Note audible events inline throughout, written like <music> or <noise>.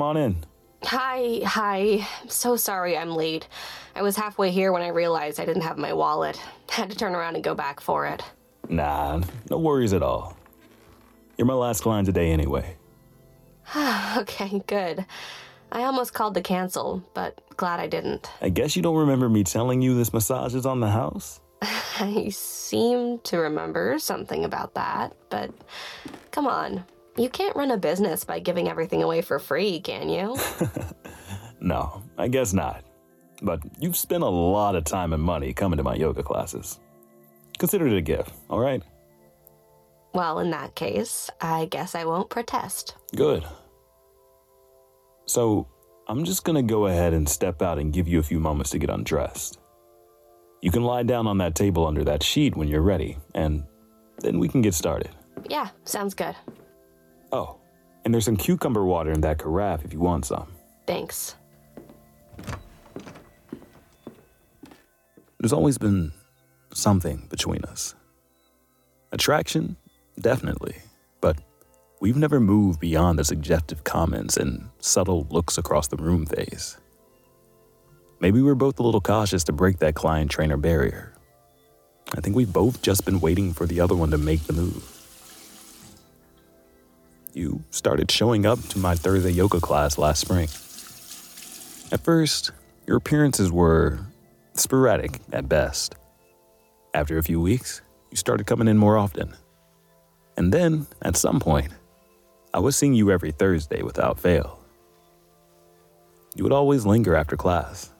Come on in. Hi, hi. So sorry I'm late. I was halfway here when I realized I didn't have my wallet. Had to turn around and go back for it. Nah, no worries at all. You're my last client today anyway. <sighs> okay, good. I almost called to cancel, but glad I didn't. I guess you don't remember me telling you this massage is on the house? <laughs> I seem to remember something about that, but come on. You can't run a business by giving everything away for free, can you? <laughs> no, I guess not. But you've spent a lot of time and money coming to my yoga classes. Consider it a gift, all right? Well, in that case, I guess I won't protest. Good. So, I'm just gonna go ahead and step out and give you a few moments to get undressed. You can lie down on that table under that sheet when you're ready, and then we can get started. Yeah, sounds good. Oh, and there's some cucumber water in that carafe if you want some. Thanks. There's always been something between us. Attraction, definitely, but we've never moved beyond the suggestive comments and subtle looks across the room phase. Maybe we're both a little cautious to break that client trainer barrier. I think we've both just been waiting for the other one to make the move. You started showing up to my Thursday yoga class last spring. At first, your appearances were sporadic at best. After a few weeks, you started coming in more often. And then, at some point, I was seeing you every Thursday without fail. You would always linger after class,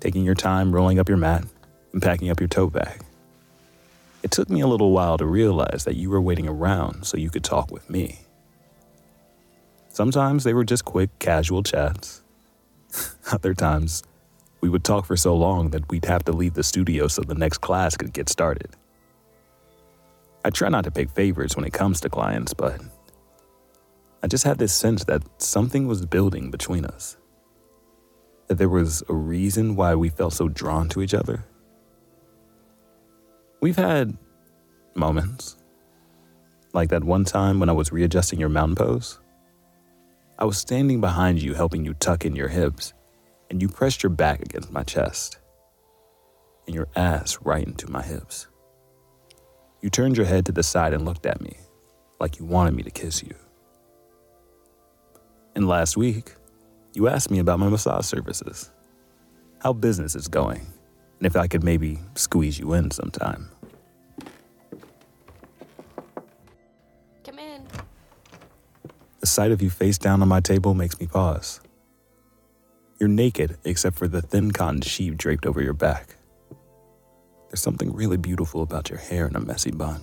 taking your time rolling up your mat and packing up your tote bag. It took me a little while to realize that you were waiting around so you could talk with me. Sometimes they were just quick, casual chats. <laughs> Other times, we would talk for so long that we'd have to leave the studio so the next class could get started. I try not to pick favorites when it comes to clients, but I just had this sense that something was building between us. That there was a reason why we felt so drawn to each other. We've had moments, like that one time when I was readjusting your mountain pose. I was standing behind you, helping you tuck in your hips, and you pressed your back against my chest and your ass right into my hips. You turned your head to the side and looked at me like you wanted me to kiss you. And last week, you asked me about my massage services, how business is going, and if I could maybe squeeze you in sometime. Sight of you face down on my table makes me pause. You're naked except for the thin cotton sheet draped over your back. There's something really beautiful about your hair in a messy bun.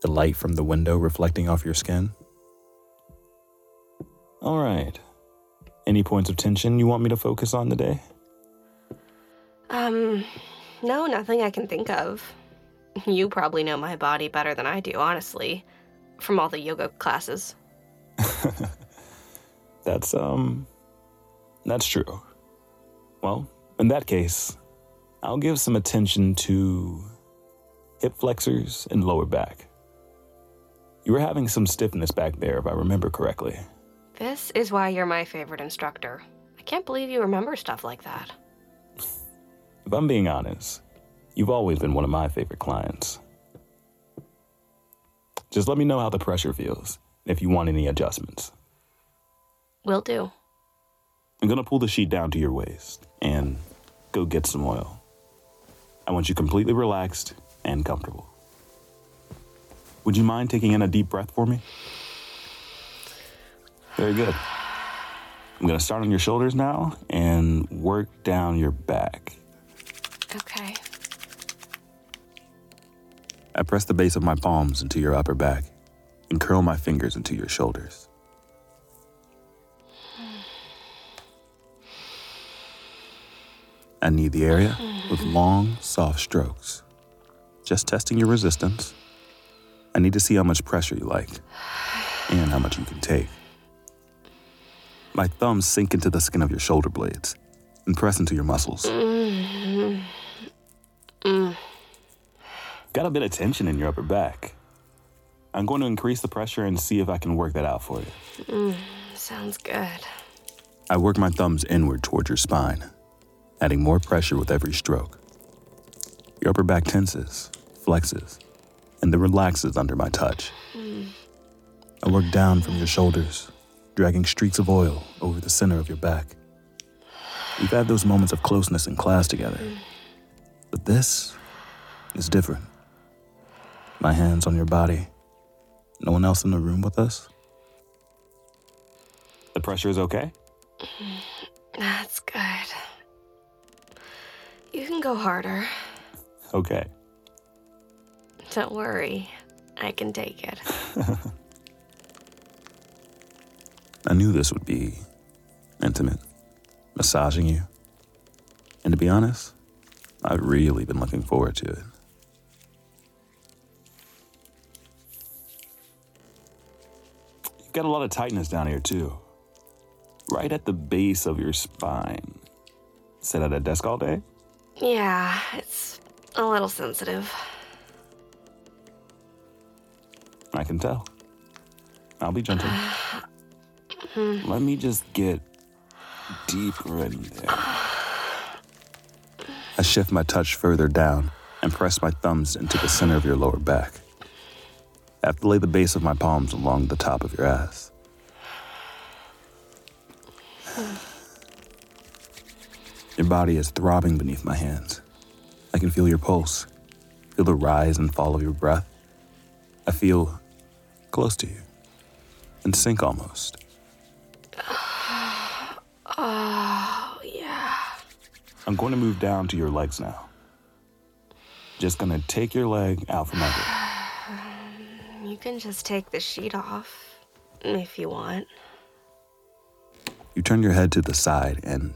The light from the window reflecting off your skin. All right. Any points of tension you want me to focus on today? Um, no, nothing I can think of. You probably know my body better than I do, honestly, from all the yoga classes. <laughs> That's, um, that's true. Well, in that case, I'll give some attention to hip flexors and lower back. You were having some stiffness back there, if I remember correctly. This is why you're my favorite instructor. I can't believe you remember stuff like that. If I'm being honest, you've always been one of my favorite clients. Just let me know how the pressure feels if you want any adjustments. Will do. I'm gonna pull the sheet down to your waist and go get some oil. I want you completely relaxed and comfortable. Would you mind taking in a deep breath for me? Very good. I'm gonna start on your shoulders now and work down your back. Okay. I press the base of my palms into your upper back and curl my fingers into your shoulders. I knead the area with long, soft strokes. Just testing your resistance. I need to see how much pressure you like and how much you can take. My thumbs sink into the skin of your shoulder blades and press into your muscles. Got a bit of tension in your upper back. I'm going to increase the pressure and see if I can work that out for you. Mm, sounds good. I work my thumbs inward towards your spine, adding more pressure with every stroke. Your upper back tenses, flexes, and then relaxes under my touch. I work down from your shoulders, dragging streaks of oil over the center of your back. We've had those moments of closeness in class together, but this is different. My hands on your body, no one else in the room with us. The pressure is okay? <sighs> That's good. You can go harder. Okay. Don't worry. I can take it. <laughs> I knew this would be intimate, massaging you. And to be honest, I've really been looking forward to it. Got a lot of tightness down here, too. Right at the base of your spine. Sit at a desk all day? Yeah, it's a little sensitive. I can tell. I'll be gentle. Let me just get deeper in there. I shift my touch further down and press my thumbs into the center of your lower back. I have to lay the base of my palms along the top of your ass. Your body is throbbing beneath my hands. I can feel your pulse, feel the rise and fall of your breath. I feel close to you, in sync almost. Oh, <sighs> yeah. I'm going to move down to your legs now. Just gonna take your leg out from under. You can just take the sheet off if you want. You turn your head to the side, and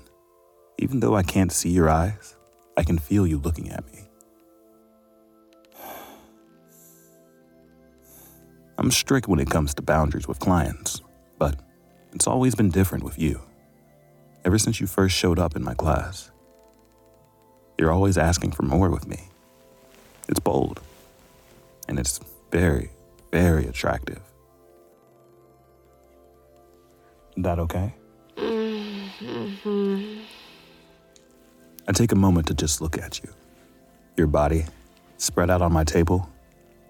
even though I can't see your eyes, I can feel you looking at me. I'm strict when it comes to boundaries with clients, but it's always been different with you. Ever since you first showed up in my class, you're always asking for more with me. It's bold, and it's very, very attractive. That okay? Mm-hmm. I take a moment to just look at you. Your body, spread out on my table,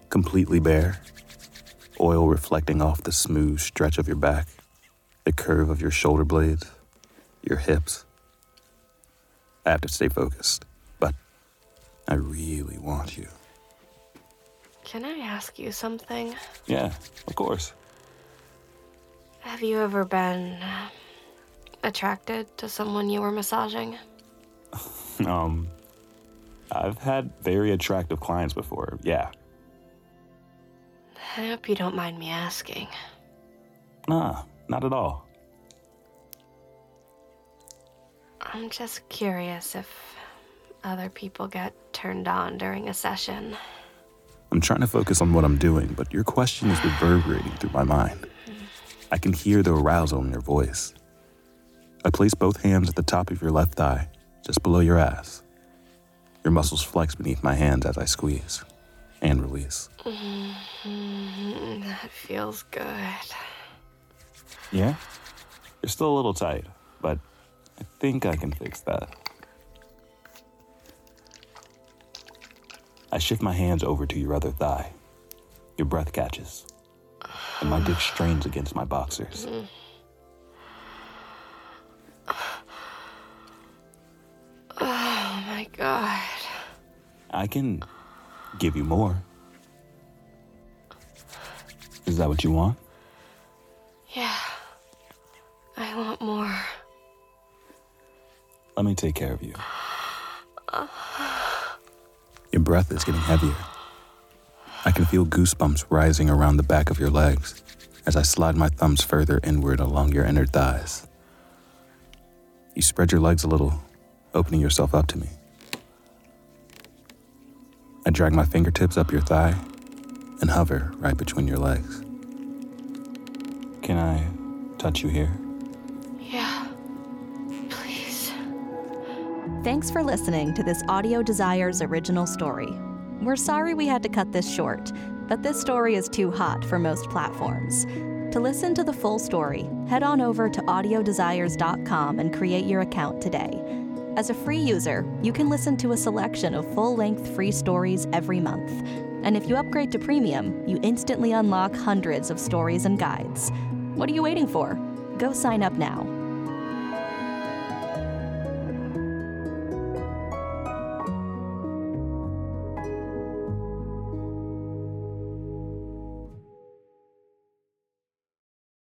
completely bare, oil reflecting off the smooth stretch of your back, the curve of your shoulder blades, your hips. I have to stay focused, but I really want you. Can I ask you something? Yeah, of course. Have you ever been uh, attracted to someone you were massaging? <laughs> Um, I've had very attractive clients before, yeah. I hope you don't mind me asking. Nah, not at all. I'm just curious if other people get turned on during a session. I'm trying to focus on what I'm doing, but your question is reverberating through my mind. I can hear the arousal in your voice. I place both hands at the top of your left thigh, just below your ass. Your muscles flex beneath my hands as I squeeze and release. Mm, that feels good. Yeah? You're still a little tight, but I think I can fix that. I shift my hands over to your other thigh. Your breath catches, and my dick strains against my boxers. Oh my god. I can give you more. Is that what you want? Yeah. I want more. Let me take care of you. Uh, Your breath is getting heavier. I can feel goosebumps rising around the back of your legs as I slide my thumbs further inward along your inner thighs. You spread your legs a little, opening yourself up to me. I drag my fingertips up your thigh and hover right between your legs. Can I touch you here? Thanks for listening to this Audio Desires original story. We're sorry we had to cut this short, but this story is too hot for most platforms. To listen to the full story, head on over to audiodesires.com and create your account today. As a free user, you can listen to a selection of full length free stories every month. And if you upgrade to premium, you instantly unlock hundreds of stories and guides. What are you waiting for? Go sign up now